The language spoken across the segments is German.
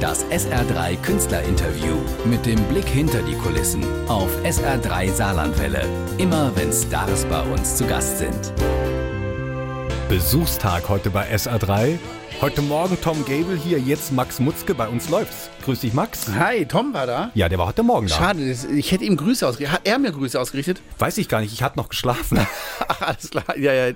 Das SR3 Künstlerinterview mit dem Blick hinter die Kulissen auf SR3 Saarlandwelle. Immer wenn Stars bei uns zu Gast sind. Besuchstag heute bei SR3. Heute Morgen Tom Gable hier, jetzt Max Mutzke, bei uns läuft's. Grüß dich, Max. Hi, Tom war da. Ja, der war heute Morgen da. Schade, ich hätte ihm Grüße ausgerichtet. Hat er mir Grüße ausgerichtet? Weiß ich gar nicht, ich hatte noch geschlafen. Ach, alles klar. Ja, ja,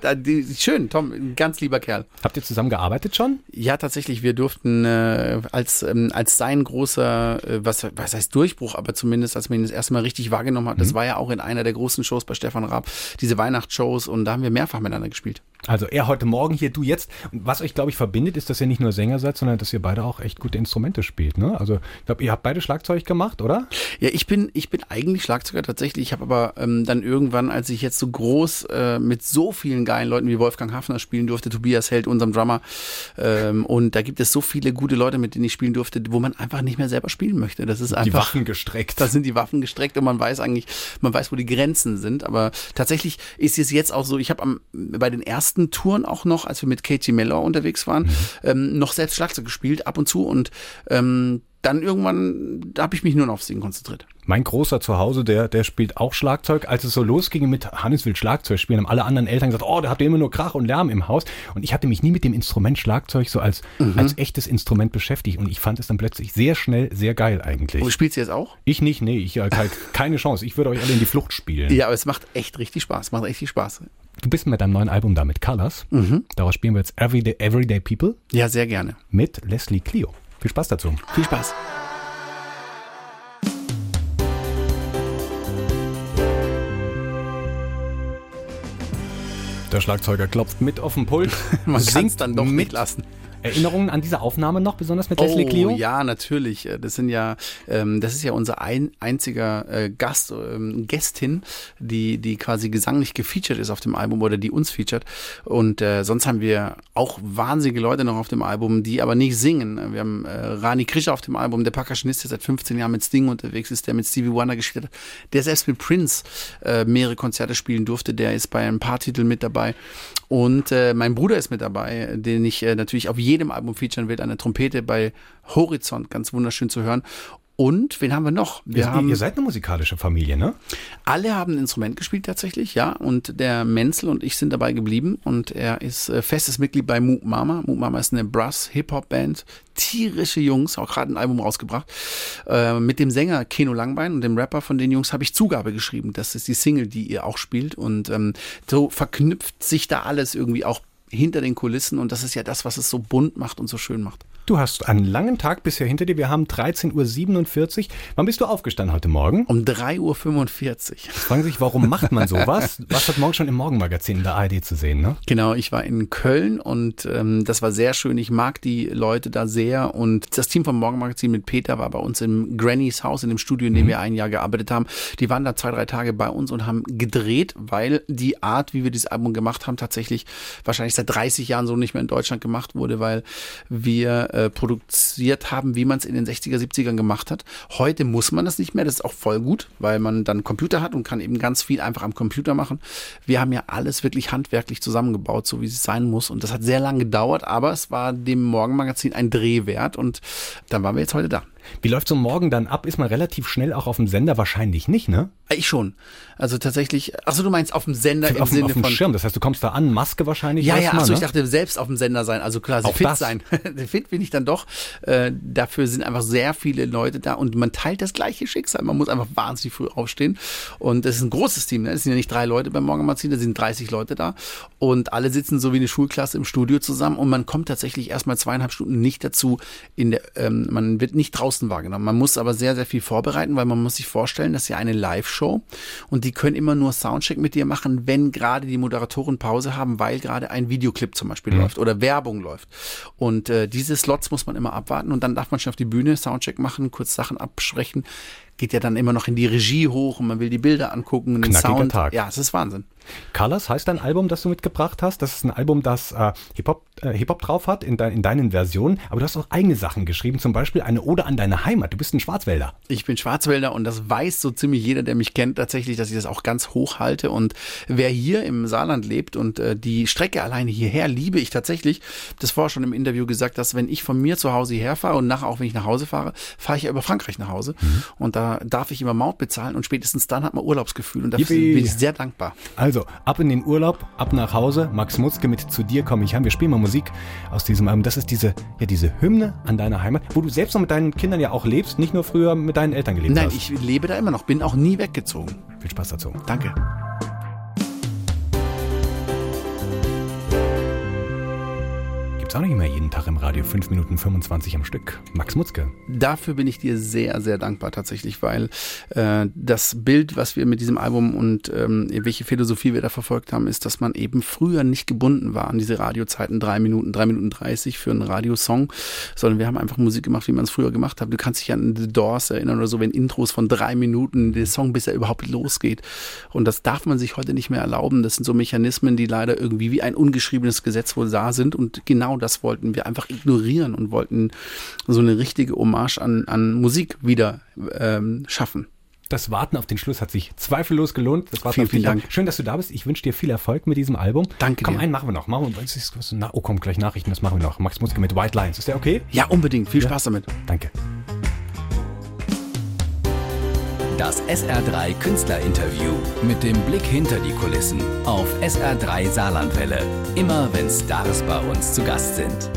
schön, Tom, ein ganz lieber Kerl. Habt ihr zusammen gearbeitet schon? Ja, tatsächlich, wir durften äh, als, ähm, als sein großer, äh, was, was heißt Durchbruch, aber zumindest, als man ihn das erste Mal richtig wahrgenommen hat, das war ja auch in einer der großen Shows bei Stefan Raab, diese Weihnachtsshows und da haben wir mehrfach miteinander gespielt. Also er heute Morgen hier, du jetzt. Und was euch, glaube ich, verbindet, ist, dass ihr nicht nur Sänger seid, sondern dass ihr beide auch echt gute Instrumente spielt. Ne? Also ich glaube, ihr habt beide Schlagzeug gemacht, oder? Ja, ich bin, ich bin eigentlich Schlagzeuger tatsächlich. Ich habe aber ähm, dann irgendwann, als ich jetzt so groß äh, mit so vielen geilen Leuten wie Wolfgang Hafner spielen durfte, Tobias Held, unserem Drummer, ähm, und da gibt es so viele gute Leute, mit denen ich spielen durfte, wo man einfach nicht mehr selber spielen möchte. Das ist einfach. Die Waffen gestreckt. Da sind die Waffen gestreckt und man weiß eigentlich, man weiß, wo die Grenzen sind. Aber tatsächlich ist es jetzt auch so, ich habe am bei den ersten Touren auch noch, als wir mit Katie Mellor unterwegs waren, ähm, noch selbst Schlagzeug gespielt, ab und zu. Und ähm, dann irgendwann, da habe ich mich nur noch aufs Singen konzentriert. Mein Großer zu Hause, der, der spielt auch Schlagzeug. Als es so losging mit Hannes will Schlagzeug spielen, haben alle anderen Eltern gesagt, oh, da habt ihr immer nur Krach und Lärm im Haus. Und ich hatte mich nie mit dem Instrument Schlagzeug so als, als echtes Instrument beschäftigt. Und ich fand es dann plötzlich sehr schnell, sehr geil eigentlich. Und spielst du jetzt auch? Ich nicht, nee, ich halt keine Chance. Ich würde euch alle in die Flucht spielen. Ja, aber es macht echt richtig Spaß. Macht richtig Spaß. Du bist mit deinem neuen Album da mit Colors. Daraus spielen wir jetzt Everyday, Everyday People Ja, sehr gerne. mit Leslie Clio. Viel Spaß dazu. Viel Spaß. Der Schlagzeuger klopft mit auf den Pult. Man kann es singt dann doch mit. lassen. Erinnerungen an diese Aufnahme noch, besonders mit Oh, Clio? ja, natürlich. Das sind ja, ähm, das ist ja unser ein, einziger äh, Gast, ähm, Gästin, die, die quasi gesanglich gefeatured ist auf dem Album oder die uns featured. Und äh, sonst haben wir auch wahnsinnige Leute noch auf dem Album, die aber nicht singen. Wir haben äh, Rani Krischer auf dem Album, der Percussionist, der seit 15 Jahren mit Sting unterwegs ist, der mit Stevie Wonder gespielt hat, der selbst mit Prince äh, mehrere Konzerte spielen durfte. Der ist bei ein paar Titeln mit dabei. Und äh, mein Bruder ist mit dabei, den ich äh, natürlich auf jedem Album featuren will, der Trompete bei Horizont, ganz wunderschön zu hören. Und wen haben wir noch? Wir ihr, haben ihr seid eine musikalische Familie, ne? alle haben ein Instrument gespielt tatsächlich, ja. Und der Menzel und ich sind dabei geblieben. Und er ist äh, festes Mitglied bei Mook Mama. Mook Mama ist eine Brass-Hip-Hop-Band. Tierische Jungs, auch gerade ein Album rausgebracht. Äh, mit dem Sänger Keno Langbein und dem Rapper von den Jungs habe ich Zugabe geschrieben. Das ist die Single, die ihr auch spielt. Und ähm, so verknüpft sich da alles irgendwie auch hinter den Kulissen. Und das ist ja das, was es so bunt macht und so schön macht. Du hast einen langen Tag bisher hinter dir. Wir haben 13.47 Uhr. Wann bist du aufgestanden heute Morgen? Um 3.45 Uhr. Fragen sich, warum macht man sowas? Was hat morgen schon im Morgenmagazin in der ARD zu sehen, ne? Genau, ich war in Köln und ähm, das war sehr schön. Ich mag die Leute da sehr und das Team vom Morgenmagazin mit Peter war bei uns im Granny's Haus, in dem Studio, in dem wir ein Jahr gearbeitet haben. Die waren da zwei, drei Tage bei uns und haben gedreht, weil die Art, wie wir dieses Album gemacht haben, tatsächlich wahrscheinlich seit 30 Jahren so nicht mehr in Deutschland gemacht wurde, weil wir äh, produziert haben, wie man es in den 60er, 70ern gemacht hat. Heute muss man das nicht mehr, das ist auch voll gut, weil man dann Computer hat und kann eben ganz viel einfach am Computer machen. Wir haben ja alles wirklich handwerklich zusammengebaut, so wie es sein muss. Und das hat sehr lange gedauert, aber es war dem Morgenmagazin ein Dreh wert und dann waren wir jetzt heute da. Wie läuft so ein Morgen dann ab? Ist man relativ schnell auch auf dem Sender? Wahrscheinlich nicht, ne? Ich schon. Also tatsächlich, achso, du meinst auf dem Sender im auf, dem- Sinne auf dem von. Schirm. Das heißt, du kommst da an, Maske wahrscheinlich. Ja, ja, achso, ne? ich dachte selbst auf dem Sender sein, also quasi Auch fit das. sein. fit bin ich dann doch. Äh, dafür sind einfach sehr viele Leute da und man teilt das gleiche Schicksal. Man muss einfach wahnsinnig früh aufstehen. Und es ist ein großes Team, ne? Es sind ja nicht drei Leute beim Morgenmagazin, da sind 30 Leute da. Und alle sitzen so wie eine Schulklasse im Studio zusammen und man kommt tatsächlich erstmal zweieinhalb Stunden nicht dazu, in der, ähm, man wird nicht draußen wahrgenommen. Man muss aber sehr, sehr viel vorbereiten, weil man muss sich vorstellen, das ist ja eine Live-Show und die können immer nur Soundcheck mit dir machen, wenn gerade die Moderatoren Pause haben, weil gerade ein Videoclip zum Beispiel läuft oder Werbung läuft. Und äh, diese Slots muss man immer abwarten und dann darf man schon auf die Bühne Soundcheck machen, kurz Sachen absprechen. Geht ja dann immer noch in die Regie hoch und man will die Bilder angucken, den Knackiger Sound. Tag. Ja, es ist Wahnsinn. Colors heißt dein Album, das du mitgebracht hast. Das ist ein Album, das äh, Hip-Hop äh, Hip drauf hat in, dein, in deinen Versionen. Aber du hast auch eigene Sachen geschrieben, zum Beispiel eine Ode an deine Heimat. Du bist ein Schwarzwälder. Ich bin Schwarzwälder und das weiß so ziemlich jeder, der mich kennt, tatsächlich, dass ich das auch ganz hoch halte. Und wer hier im Saarland lebt und äh, die Strecke alleine hierher liebe ich tatsächlich, das vorher schon im Interview gesagt, dass wenn ich von mir zu Hause hierher fahre und nachher auch wenn ich nach Hause fahre, fahre ich ja über Frankreich nach Hause. Mhm. Und da darf ich immer Maut bezahlen und spätestens dann hat man Urlaubsgefühl. Und dafür Yippie. bin ich sehr dankbar. Also, ab in den Urlaub Urlaub, ab nach Hause. Max Mutzke mit Zu dir komme ich heim. Wir spielen mal Musik aus diesem Album. Das ist diese, ja, diese Hymne an deiner Heimat, wo du selbst noch mit deinen Kindern ja auch lebst, nicht nur früher mit deinen Eltern gelebt Nein, hast. Nein, ich lebe da immer noch, bin auch nie weggezogen. Viel Spaß dazu. Danke. Gibt's auch nicht mehr jeden Tag im Radio, 5 Minuten 25 am Stück. Max Mutzke. Dafür bin ich dir sehr, sehr dankbar tatsächlich, weil äh, das Bild, was wir mit diesem Album und ähm, welche Philosophie wir da verfolgt haben, ist, dass man eben früher nicht gebunden war an diese Radiozeiten, drei Minuten, drei Minuten dreißig für einen Radiosong, sondern wir haben einfach Musik gemacht, wie man es früher gemacht hat. Du kannst dich an The Doors erinnern oder so, wenn Intros von drei Minuten, der Song, bis er überhaupt losgeht. Und das darf man sich heute nicht mehr erlauben. Das sind so Mechanismen, die leider irgendwie wie ein ungeschriebenes Gesetz wohl da sind und genau das wollten wir einfach ignorieren und wollten so eine richtige Hommage an, an Musik wieder ähm, schaffen. Das Warten auf den Schluss hat sich zweifellos gelohnt. Das Warten vielen, vielen Dank. Schön, dass du da bist. Ich wünsche dir viel Erfolg mit diesem Album. Danke komm, dir. einen machen wir noch. Machen wir, oh, komm, gleich Nachrichten, das machen wir noch. Max Muske mit White Lines. Ist der okay? Ja, unbedingt. Viel ja. Spaß damit. Danke. Das SR3 Künstlerinterview mit dem Blick hinter die Kulissen auf SR3 Saarlandwelle. Immer wenn Stars bei uns zu Gast sind.